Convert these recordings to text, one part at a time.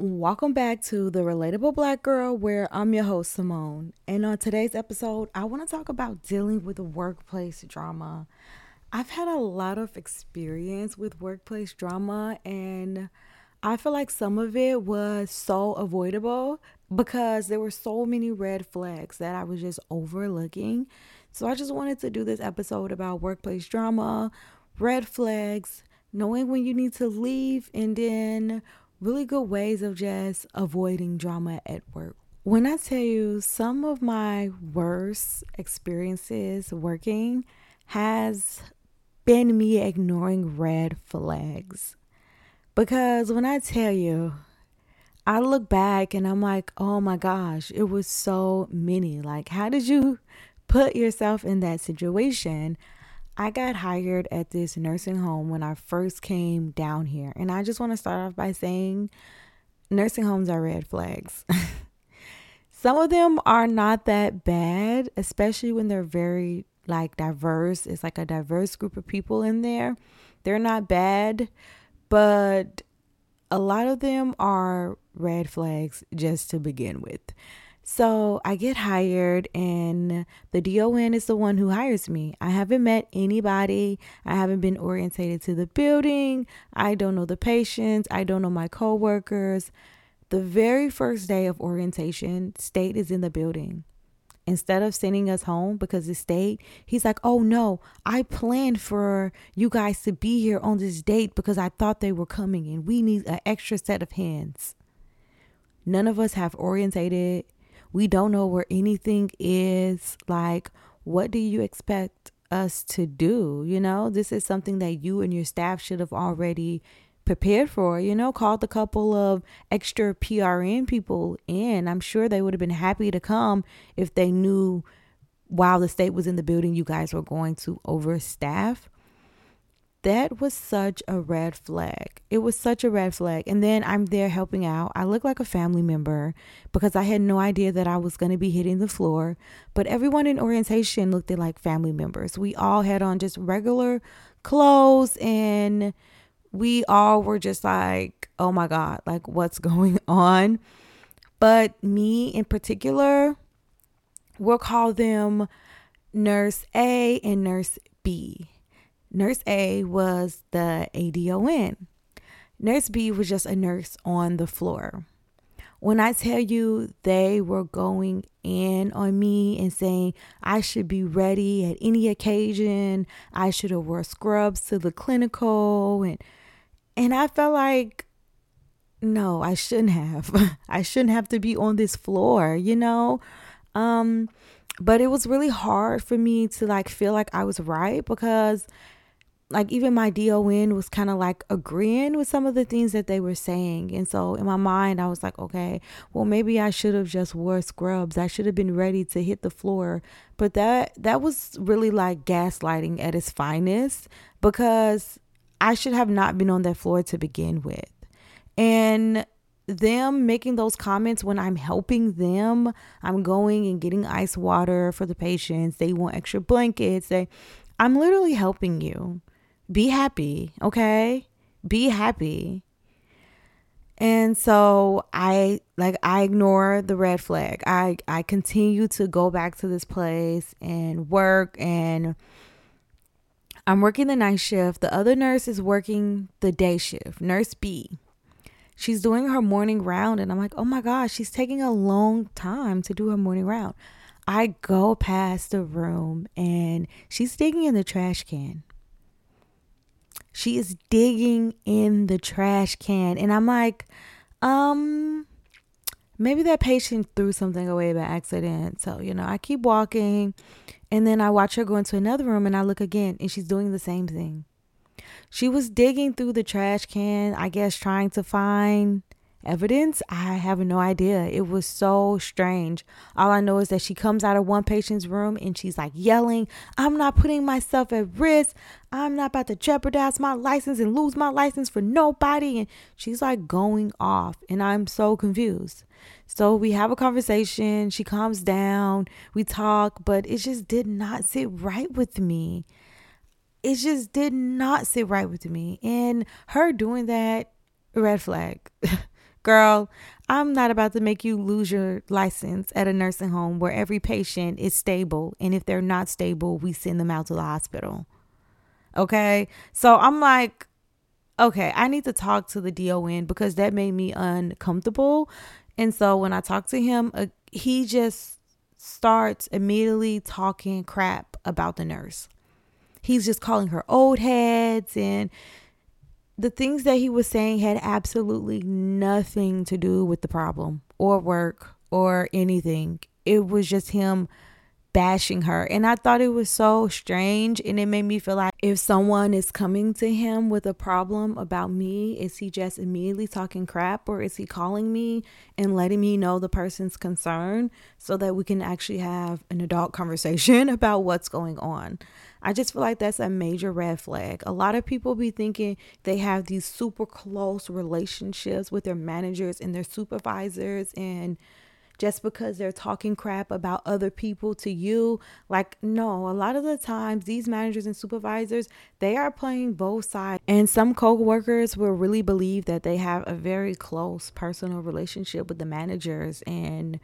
Welcome back to the Relatable Black Girl, where I'm your host, Simone. And on today's episode, I want to talk about dealing with workplace drama. I've had a lot of experience with workplace drama, and I feel like some of it was so avoidable because there were so many red flags that I was just overlooking. So I just wanted to do this episode about workplace drama, red flags, knowing when you need to leave, and then really good ways of just avoiding drama at work. When I tell you some of my worst experiences working has been me ignoring red flags. Because when I tell you, I look back and I'm like, oh my gosh, it was so many. Like, how did you put yourself in that situation? I got hired at this nursing home when I first came down here. And I just want to start off by saying nursing homes are red flags. Some of them are not that bad, especially when they're very like diverse. It's like a diverse group of people in there. They're not bad, but a lot of them are red flags just to begin with. So I get hired, and the DON is the one who hires me. I haven't met anybody. I haven't been orientated to the building. I don't know the patients. I don't know my coworkers. The very first day of orientation, state is in the building. Instead of sending us home because the state, he's like, oh no, I planned for you guys to be here on this date because I thought they were coming and we need an extra set of hands. None of us have orientated we don't know where anything is. Like, what do you expect us to do? You know, this is something that you and your staff should have already prepared for, you know, called a couple of extra PRN people in. I'm sure they would have been happy to come if they knew while the state was in the building, you guys were going to overstaff that was such a red flag. It was such a red flag. And then I'm there helping out. I look like a family member because I had no idea that I was going to be hitting the floor. But everyone in orientation looked like family members. We all had on just regular clothes and we all were just like, oh my God, like what's going on? But me in particular, we'll call them Nurse A and Nurse B Nurse A was the ADON. Nurse B was just a nurse on the floor. When I tell you they were going in on me and saying I should be ready at any occasion, I should have wore scrubs to the clinical and and I felt like no, I shouldn't have. I shouldn't have to be on this floor, you know? Um but it was really hard for me to like feel like I was right because like even my DON was kind of like agreeing with some of the things that they were saying. And so in my mind, I was like, okay, well, maybe I should have just wore scrubs. I should have been ready to hit the floor. But that, that was really like gaslighting at its finest because I should have not been on that floor to begin with. And them making those comments when I'm helping them, I'm going and getting ice water for the patients. They want extra blankets. They, I'm literally helping you be happy, okay? Be happy. And so I like I ignore the red flag. I I continue to go back to this place and work and I'm working the night shift. The other nurse is working the day shift. Nurse B. She's doing her morning round and I'm like, "Oh my gosh, she's taking a long time to do her morning round." I go past the room and she's digging in the trash can. She is digging in the trash can. And I'm like, um, maybe that patient threw something away by accident. So, you know, I keep walking and then I watch her go into another room and I look again and she's doing the same thing. She was digging through the trash can, I guess, trying to find evidence? I have no idea. It was so strange. All I know is that she comes out of one patient's room and she's like yelling, I'm not putting myself at risk. I'm not about to jeopardize my license and lose my license for nobody. And she's like going off, and I'm so confused. So we have a conversation. She calms down. We talk, but it just did not sit right with me. It just did not sit right with me. And her doing that, red flag. Girl, I'm not about to make you lose your license at a nursing home where every patient is stable. And if they're not stable, we send them out to the hospital. Okay. So I'm like, okay, I need to talk to the DON because that made me uncomfortable. And so when I talked to him, uh, he just starts immediately talking crap about the nurse. He's just calling her old heads and the things that he was saying had absolutely nothing to do with the problem or work or anything. It was just him bashing her. And I thought it was so strange. And it made me feel like if someone is coming to him with a problem about me, is he just immediately talking crap or is he calling me and letting me know the person's concern so that we can actually have an adult conversation about what's going on? I just feel like that's a major red flag. A lot of people be thinking they have these super close relationships with their managers and their supervisors and just because they're talking crap about other people to you. Like, no, a lot of the times these managers and supervisors, they are playing both sides. And some co-workers will really believe that they have a very close personal relationship with the managers and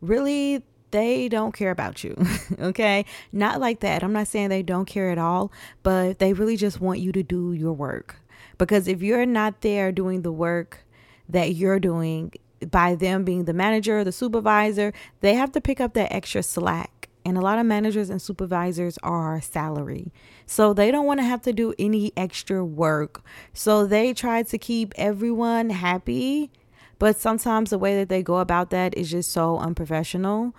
really they don't care about you. okay? Not like that. I'm not saying they don't care at all, but they really just want you to do your work. Because if you're not there doing the work that you're doing, by them being the manager, or the supervisor, they have to pick up that extra slack. And a lot of managers and supervisors are salary. So they don't want to have to do any extra work. So they try to keep everyone happy. But sometimes the way that they go about that is just so unprofessional.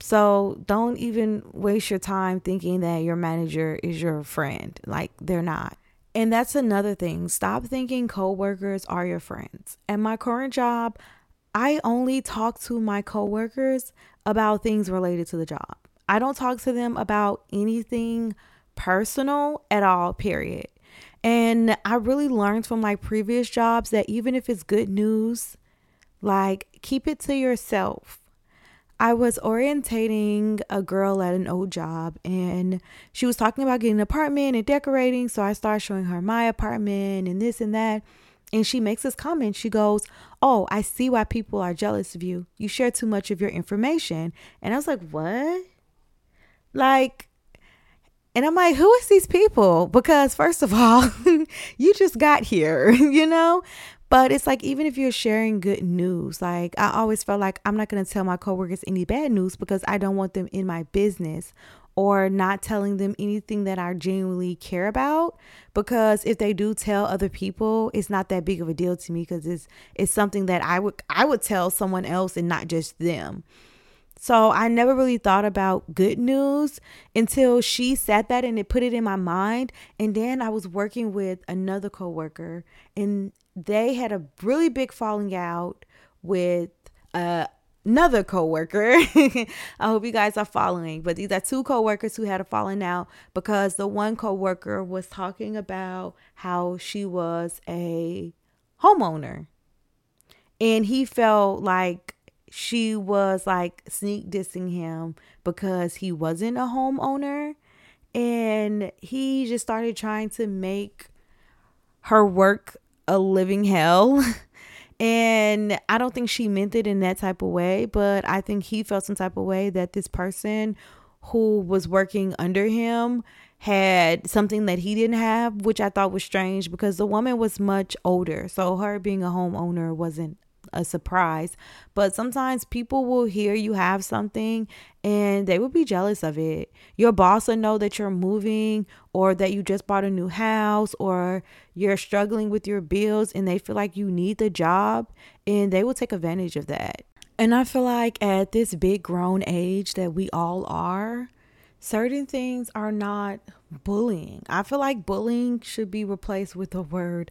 So don't even waste your time thinking that your manager is your friend. Like they're not. And that's another thing. Stop thinking coworkers are your friends. At my current job, I only talk to my coworkers about things related to the job. I don't talk to them about anything personal at all, period. And I really learned from my previous jobs that even if it's good news, like keep it to yourself. I was orientating a girl at an old job and she was talking about getting an apartment and decorating. So I started showing her my apartment and this and that. And she makes this comment. She goes, Oh, I see why people are jealous of you. You share too much of your information. And I was like, What? Like, and I'm like, who is these people? Because first of all, you just got here, you know? But it's like even if you're sharing good news, like I always felt like I'm not gonna tell my coworkers any bad news because I don't want them in my business or not telling them anything that I genuinely care about because if they do tell other people it's not that big of a deal to me because it's it's something that I would I would tell someone else and not just them. So I never really thought about good news until she said that and it put it in my mind and then I was working with another coworker and they had a really big falling out with uh another coworker. I hope you guys are following. But these are two coworkers who had a falling out because the one coworker was talking about how she was a homeowner. And he felt like she was like sneak dissing him because he wasn't a homeowner. And he just started trying to make her work a living hell. And I don't think she meant it in that type of way, but I think he felt some type of way that this person who was working under him had something that he didn't have, which I thought was strange because the woman was much older. So her being a homeowner wasn't a surprise. But sometimes people will hear you have something and they will be jealous of it. Your boss will know that you're moving or that you just bought a new house or you're struggling with your bills and they feel like you need the job and they will take advantage of that. And I feel like at this big grown age that we all are, certain things are not bullying. I feel like bullying should be replaced with the word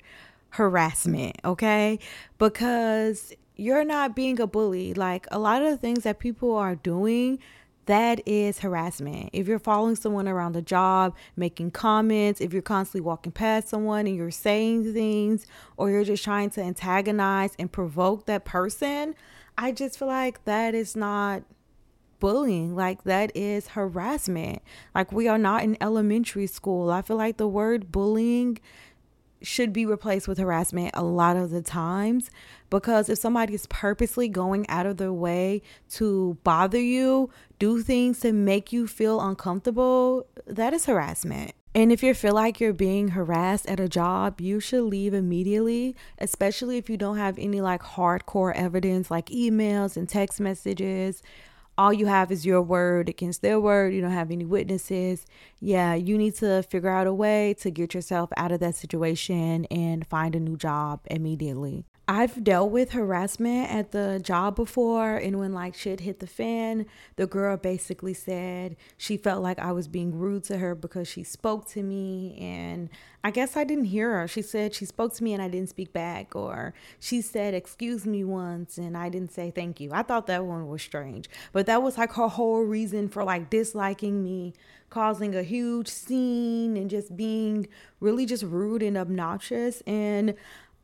harassment, okay? Because you're not being a bully. Like a lot of the things that people are doing, that is harassment. If you're following someone around the job, making comments, if you're constantly walking past someone and you're saying things, or you're just trying to antagonize and provoke that person, I just feel like that is not bullying. Like that is harassment. Like we are not in elementary school. I feel like the word bullying should be replaced with harassment a lot of the times because if somebody is purposely going out of their way to bother you, do things to make you feel uncomfortable, that is harassment. And if you feel like you're being harassed at a job, you should leave immediately, especially if you don't have any like hardcore evidence like emails and text messages all you have is your word against their word. You don't have any witnesses. Yeah, you need to figure out a way to get yourself out of that situation and find a new job immediately. I've dealt with harassment at the job before, and when like shit hit the fan, the girl basically said she felt like I was being rude to her because she spoke to me, and I guess I didn't hear her. She said she spoke to me and I didn't speak back, or she said, Excuse me once, and I didn't say thank you. I thought that one was strange, but that was like her whole reason for like disliking me, causing a huge scene, and just being really just rude and obnoxious. And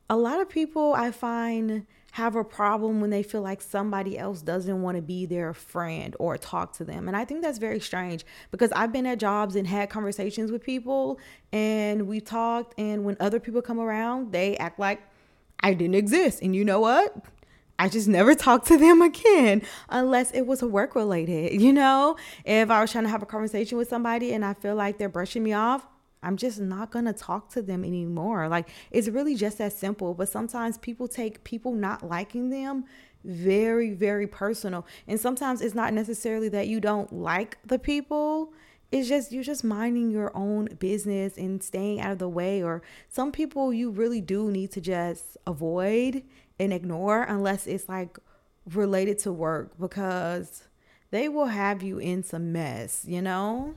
a lot of people I find have a problem when they feel like somebody else doesn't want to be their friend or talk to them. And I think that's very strange because I've been at jobs and had conversations with people and we've talked and when other people come around, they act like I didn't exist. And you know what? I just never talked to them again unless it was work related. You know, if I was trying to have a conversation with somebody and I feel like they're brushing me off, I'm just not going to talk to them anymore. Like it's really just that simple. But sometimes people take people not liking them very, very personal. And sometimes it's not necessarily that you don't like the people. It's just you're just minding your own business and staying out of the way. Or some people you really do need to just avoid and ignore unless it's like related to work because they will have you in some mess, you know?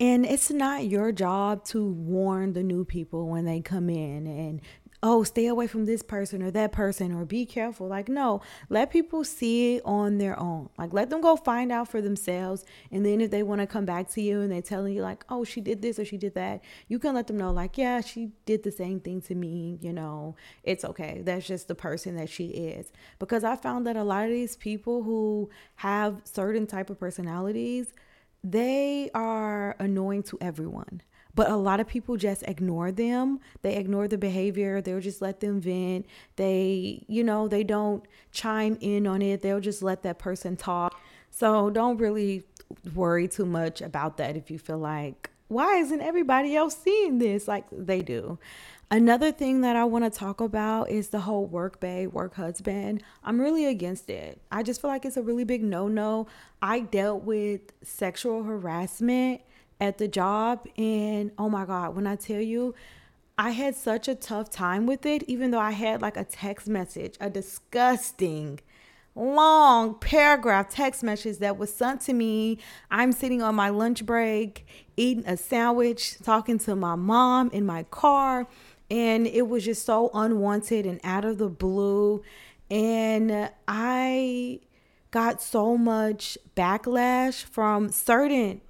And it's not your job to warn the new people when they come in and, oh, stay away from this person or that person or be careful. Like, no, let people see it on their own. Like, let them go find out for themselves. And then if they want to come back to you and they're telling you, like, oh, she did this or she did that, you can let them know, like, yeah, she did the same thing to me. You know, it's okay. That's just the person that she is. Because I found that a lot of these people who have certain type of personalities, they are annoying to everyone but a lot of people just ignore them. They ignore the behavior. They'll just let them vent. They you know they don't chime in on it. They'll just let that person talk. So don't really worry too much about that if you feel like why isn't everybody else seeing this like they do Another thing that I want to talk about is the whole work bae, work husband. I'm really against it. I just feel like it's a really big no no. I dealt with sexual harassment at the job, and oh my God, when I tell you, I had such a tough time with it, even though I had like a text message, a disgusting, long paragraph text message that was sent to me. I'm sitting on my lunch break, eating a sandwich, talking to my mom in my car and it was just so unwanted and out of the blue and i got so much backlash from certain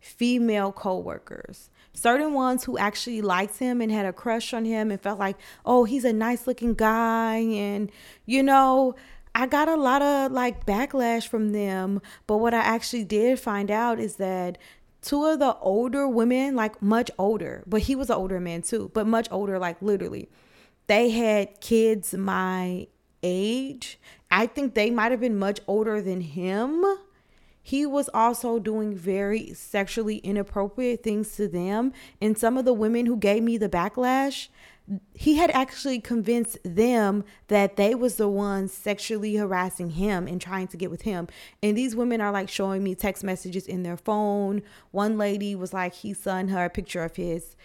female coworkers certain ones who actually liked him and had a crush on him and felt like oh he's a nice looking guy and you know I got a lot of like backlash from them, but what I actually did find out is that two of the older women, like much older, but he was an older man too, but much older, like literally, they had kids my age. I think they might have been much older than him. He was also doing very sexually inappropriate things to them. And some of the women who gave me the backlash, he had actually convinced them that they was the ones sexually harassing him and trying to get with him. And these women are like showing me text messages in their phone. One lady was like he sent her a picture of his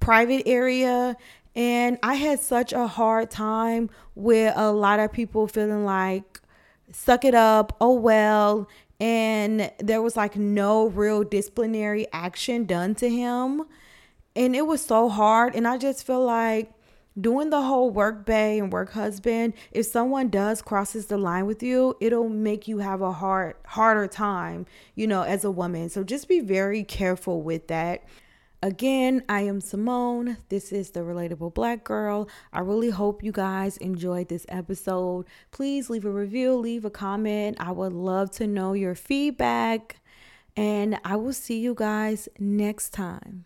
private area. And i had such a hard time with a lot of people feeling like suck it up oh well. And there was like no real disciplinary action done to him and it was so hard. And I just feel like doing the whole work bae and work husband, if someone does crosses the line with you, it'll make you have a hard harder time, you know, as a woman. So just be very careful with that. Again, I am Simone. This is the Relatable Black Girl. I really hope you guys enjoyed this episode. Please leave a review, leave a comment. I would love to know your feedback. And I will see you guys next time.